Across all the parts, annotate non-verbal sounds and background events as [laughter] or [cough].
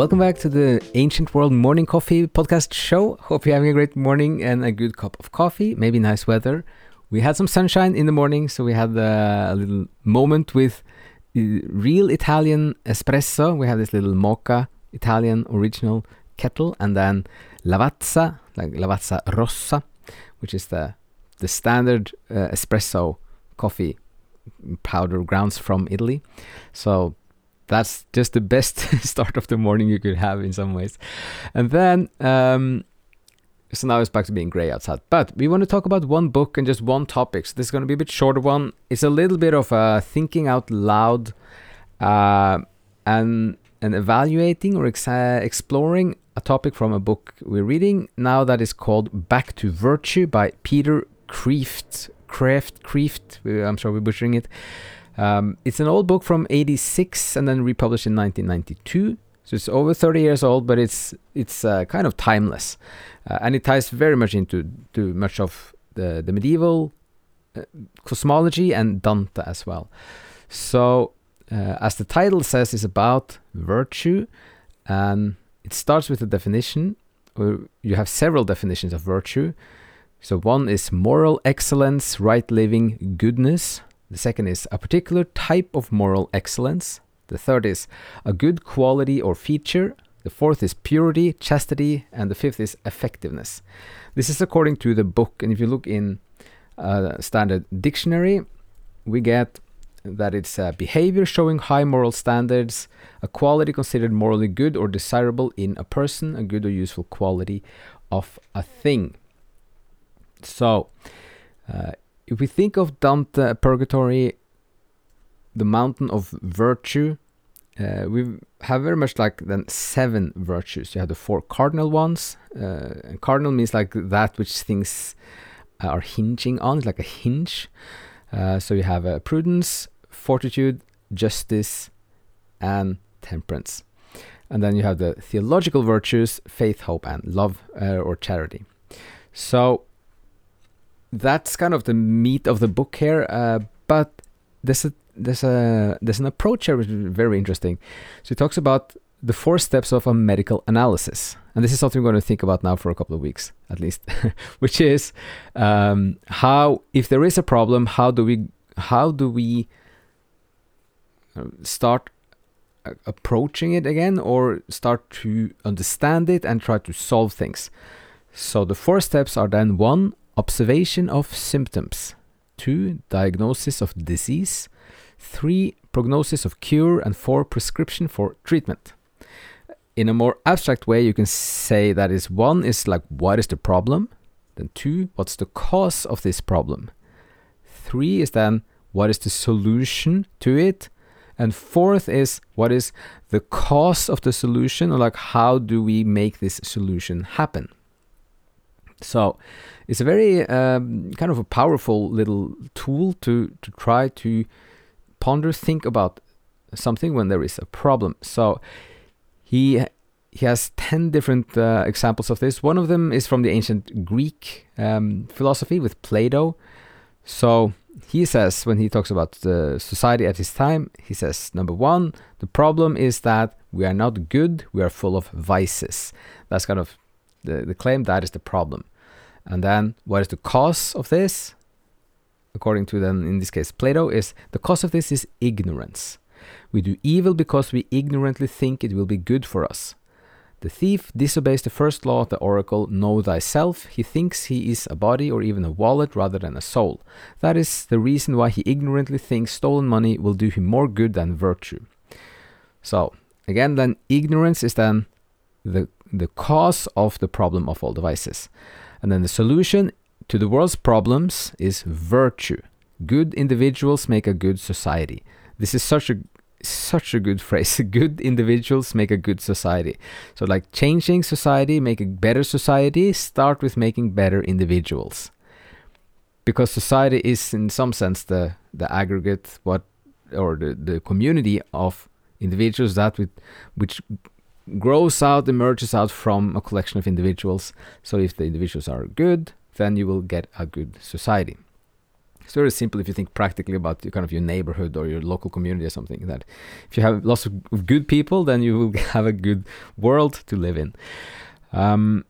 Welcome back to the Ancient World Morning Coffee podcast show. Hope you're having a great morning and a good cup of coffee, maybe nice weather. We had some sunshine in the morning, so we had a little moment with uh, real Italian espresso. We have this little mocha Italian original kettle, and then Lavazza, like Lavazza Rossa, which is the the standard uh, espresso coffee powder grounds from Italy. So that's just the best [laughs] start of the morning you could have in some ways. And then, um, so now it's back to being gray outside. But we want to talk about one book and just one topic. So this is going to be a bit shorter one. It's a little bit of a thinking out loud uh, and and evaluating or uh, exploring a topic from a book we're reading now that is called Back to Virtue by Peter Kreeft. Kreeft, Kreeft, I'm sure we're butchering it. Um, it's an old book from 86 and then republished in 1992. So it's over 30 years old, but it's it's uh, kind of timeless, uh, and it ties very much into to much of the the medieval uh, cosmology and Dante as well. So, uh, as the title says, it's about virtue, and it starts with a definition. You have several definitions of virtue. So one is moral excellence, right living, goodness. The second is a particular type of moral excellence. The third is a good quality or feature. The fourth is purity, chastity, and the fifth is effectiveness. This is according to the book, and if you look in a standard dictionary, we get that it's a behavior showing high moral standards, a quality considered morally good or desirable in a person, a good or useful quality of a thing. So, uh, if we think of Dante Purgatory, the mountain of virtue, uh, we have very much like then seven virtues. You have the four cardinal ones. Uh, and cardinal means like that which things are hinging on, it's like a hinge. Uh, so you have uh, prudence, fortitude, justice, and temperance. And then you have the theological virtues, faith, hope, and love uh, or charity. So that's kind of the meat of the book here. Uh, but there's a there's a there's an approach here which is very interesting. So he talks about the four steps of a medical analysis, and this is something we're going to think about now for a couple of weeks at least, [laughs] which is um, how if there is a problem, how do we how do we uh, start approaching it again or start to understand it and try to solve things. So the four steps are then one, observation of symptoms, 2. diagnosis of disease, 3. prognosis of cure, and 4. prescription for treatment. In a more abstract way, you can say that is 1 is like what is the problem, then 2 what's the cause of this problem, 3 is then what is the solution to it, and fourth is what is the cause of the solution or like how do we make this solution happen so it's a very um, kind of a powerful little tool to to try to ponder, think about something when there is a problem. So he he has 10 different uh, examples of this. One of them is from the ancient Greek um, philosophy with Plato. So he says, when he talks about the society at his time, he says, number one, the problem is that we are not good, we are full of vices. That's kind of the, the claim that is the problem. And then what is the cause of this? According to then in this case Plato is the cause of this is ignorance. We do evil because we ignorantly think it will be good for us. The thief disobeys the first law of the oracle, know thyself. He thinks he is a body or even a wallet rather than a soul. That is the reason why he ignorantly thinks stolen money will do him more good than virtue. So, again, then ignorance is then the, the cause of the problem of all devices. And then the solution to the world's problems is virtue. Good individuals make a good society. This is such a such a good [laughs] phrase. good individuals make a good society. So like changing society, make a better society, start with making better individuals. Because society is in some sense the the aggregate what or the, the community of individuals that with which grows out, emerges out from a collection of individuals. So if the individuals are good, then you will get a good society. It's very simple if you think practically about your, kind of your neighborhood or your local community or something. That if you have lots of good people, then you will [laughs] have a good world to live in. Um,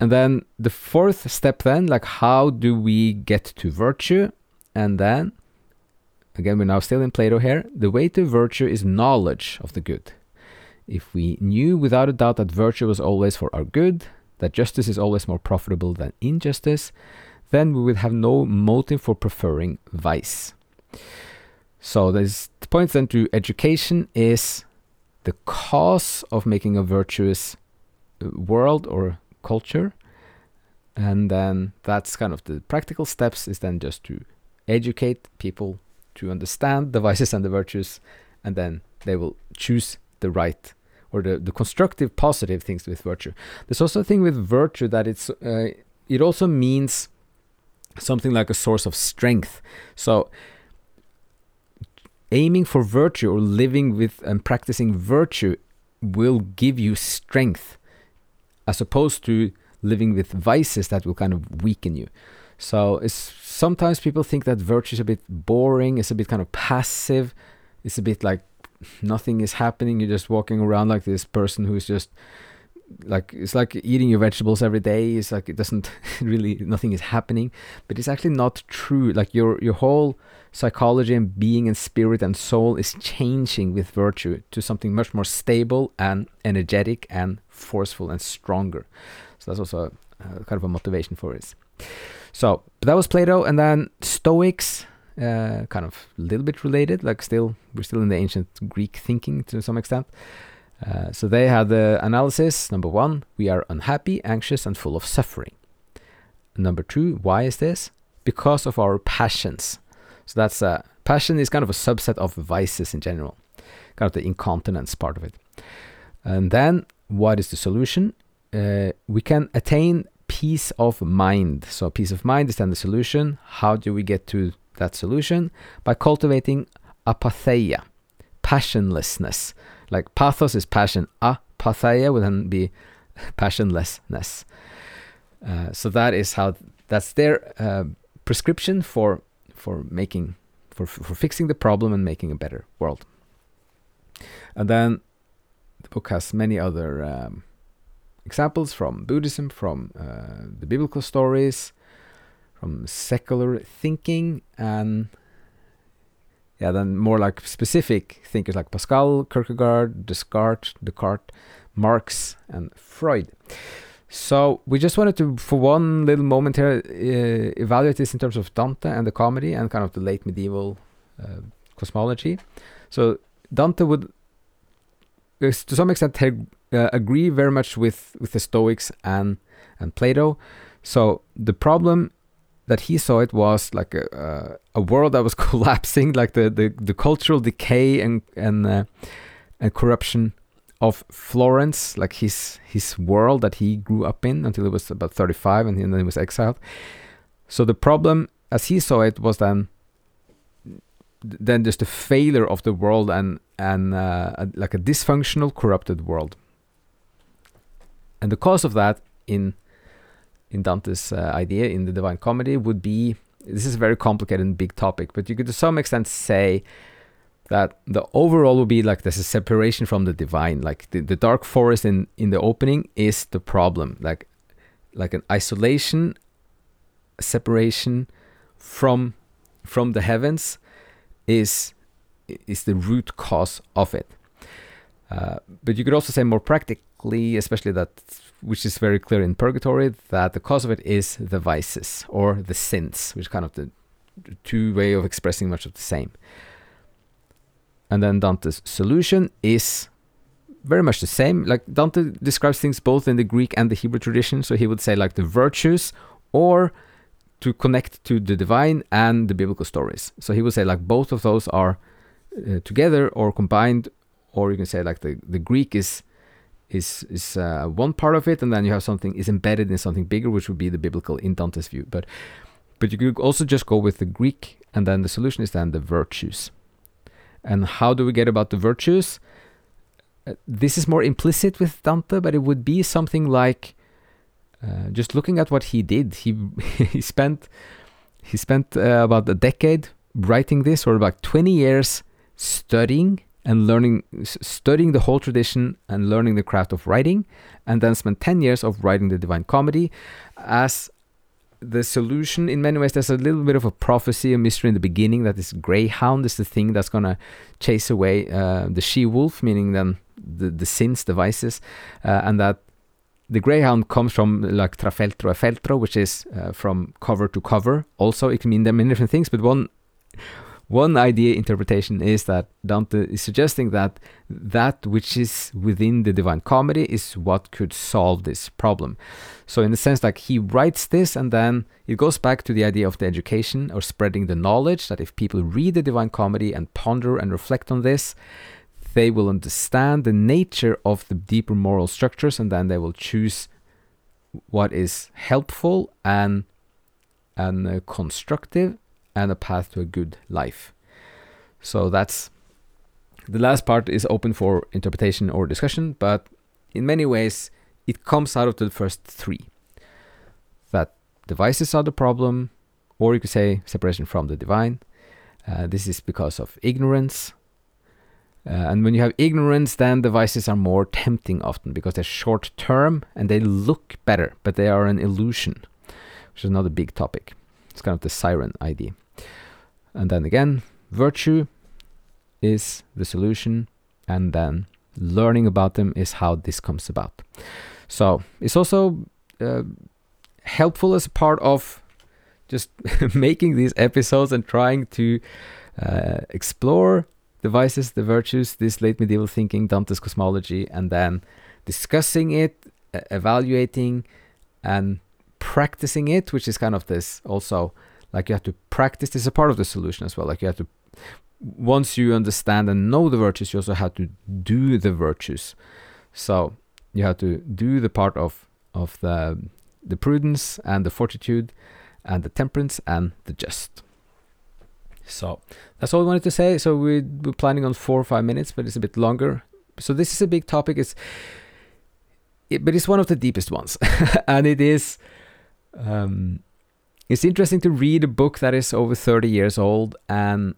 and then the fourth step, then, like how do we get to virtue? And then, again, we're now still in Plato here. The way to virtue is knowledge of the good. If we knew without a doubt that virtue was always for our good, that justice is always more profitable than injustice, then we would have no motive for preferring vice. So this the point then to education is the cause of making a virtuous uh, world or culture. And then that's kind of the practical steps is then just to educate people to understand the vices and the virtues, and then they will choose the right or the, the constructive positive things with virtue. There's also a thing with virtue that it's uh, it also means something like a source of strength. So aiming for virtue or living with and practicing virtue will give you strength as opposed to living with vices that will kind of weaken you. So it's sometimes people think that virtue is a bit boring, it's a bit kind of passive, it's a bit like nothing is happening. You're just walking around like this person who's just like it's like eating your vegetables every day. It's like it doesn't [laughs] really nothing is happening, but it's actually not true. Like your your whole psychology and being and spirit and soul is changing with virtue to something much more stable and energetic and forceful and stronger. So that's also a, uh, kind of a motivation for it. So that was Plato, and then Stoics uh, kind of a little bit related. Like still, we're still in the ancient Greek thinking to some extent. Uh, so they had the analysis. Number one, we are unhappy, anxious, and full of suffering. Number two, why is this? Because of our passions. So that's a passion is kind of a subset of vices in general, kind of the incontinence part of it. And then, what is the solution? Uh, we can attain peace of mind. So peace of mind is then the solution. How do we get to that solution by cultivating apatheia, passionlessness. Like pathos is passion, apatheia would then be [laughs] passionlessness. Uh, so that is how that's their uh, prescription for for making for for fixing the problem and making a better world. And then the book has many other um, examples from Buddhism, from uh, the biblical stories, from secular thinking and yeah, then more like specific thinkers like Pascal, Kierkegaard, Descartes, Descartes, Marx, and Freud. So we just wanted to, for one little moment here, uh, evaluate this in terms of Dante and the comedy and kind of the late medieval uh, cosmology. So Dante would, uh, to some extent, uh, agree very much with with the Stoics and and Plato. So the problem that he saw it was like a, uh, a world that was [laughs] collapsing, like the, the, the cultural decay and and uh, and corruption of Florence, like his his world that he grew up in until he was about 35 and then he was exiled. So the problem, as he saw it, was then then just a failure of the world and and uh, a, like a dysfunctional, corrupted world. And the cause of that in in Dante's uh, idea in the Divine Comedy would be this is a very complicated and big topic, but you could to some extent say that the overall would be like there's a separation from the divine. Like the, the dark forest in, in the opening is the problem. Like like an isolation, separation from from the heavens is is the root cause of it. Uh, but you could also say more practically, especially that which is very clear in purgatory that the cause of it is the vices or the sins, which is kind of the two way of expressing much of the same. And then Dante's solution is very much the same. Like Dante describes things both in the Greek and the Hebrew tradition. So he would say like the virtues or to connect to the divine and the biblical stories. So he would say like both of those are uh, together or combined, or you can say like the, the Greek is is is uh, one part of it, and then you have something is embedded in something bigger, which would be the biblical in Dante's view. But but you could also just go with the Greek, and then the solution is then the virtues. And how do we get about the virtues? Uh, this is more implicit with Dante, but it would be something like uh, just looking at what he did. He [laughs] he spent he spent uh, about a decade writing this, or about 20 years studying and learning, studying the whole tradition and learning the craft of writing, and then spent 10 years of writing the Divine Comedy as the solution in many ways. There's a little bit of a prophecy a mystery in the beginning that this greyhound is the thing that's going to chase away uh, the she wolf meaning then the, the sins the vices uh, and that the greyhound comes from like trafeltro feltro which is uh, from cover to cover. Also it can mean many different things but one one idea interpretation is that Dante is suggesting that that which is within the Divine Comedy is what could solve this problem. So, in the sense, like he writes this, and then it goes back to the idea of the education or spreading the knowledge that if people read the Divine Comedy and ponder and reflect on this, they will understand the nature of the deeper moral structures, and then they will choose what is helpful and and uh, constructive and a path to a good life. So that's the last part is open for interpretation or discussion, but in many ways it comes out of the first three. That devices are the problem, or you could say separation from the divine. Uh, this is because of ignorance. Uh, and when you have ignorance, then devices are more tempting often because they're short term and they look better, but they are an illusion, which is another big topic. It's kind of the siren ID. And then again, virtue is the solution, and then learning about them is how this comes about. So it's also uh, helpful as part of just [laughs] making these episodes and trying to uh, explore the vices, the virtues, this late medieval thinking, Dante's cosmology, and then discussing it, evaluating, and practicing it, which is kind of this also like you have to practice this is a part of the solution as well like you have to once you understand and know the virtues you also have to do the virtues so you have to do the part of of the the prudence and the fortitude and the temperance and the just so that's all I wanted to say. So we, we're planning on four or five minutes, but it's a bit longer. So this is a big topic. It's it, but it's one of the deepest ones, [laughs] and it is um, it's interesting to read a book that is over 30 years old and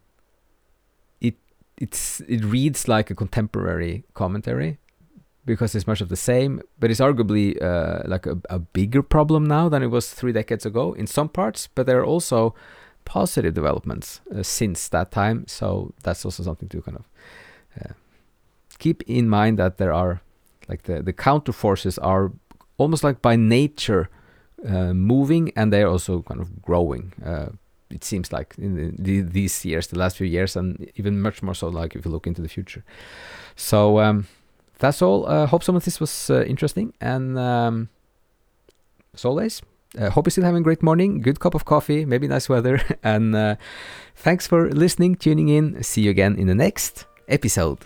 it it's it reads like a contemporary commentary because it's much of the same, but it's arguably uh, like a, a bigger problem now than it was three decades ago in some parts. But there are also positive developments uh, since that time, so that's also something to kind of uh, keep in mind that there are like the the counter forces are almost like by nature uh, moving and they're also kind of growing. Uh, it seems like in the, these years, the last few years, and even much more so, like if you look into the future. So um, that's all. Uh, hope some of this was uh, interesting, and um, as always, uh, hope you're still having a great morning, good cup of coffee, maybe nice weather, [laughs] and uh, thanks for listening, tuning in. See you again in the next episode.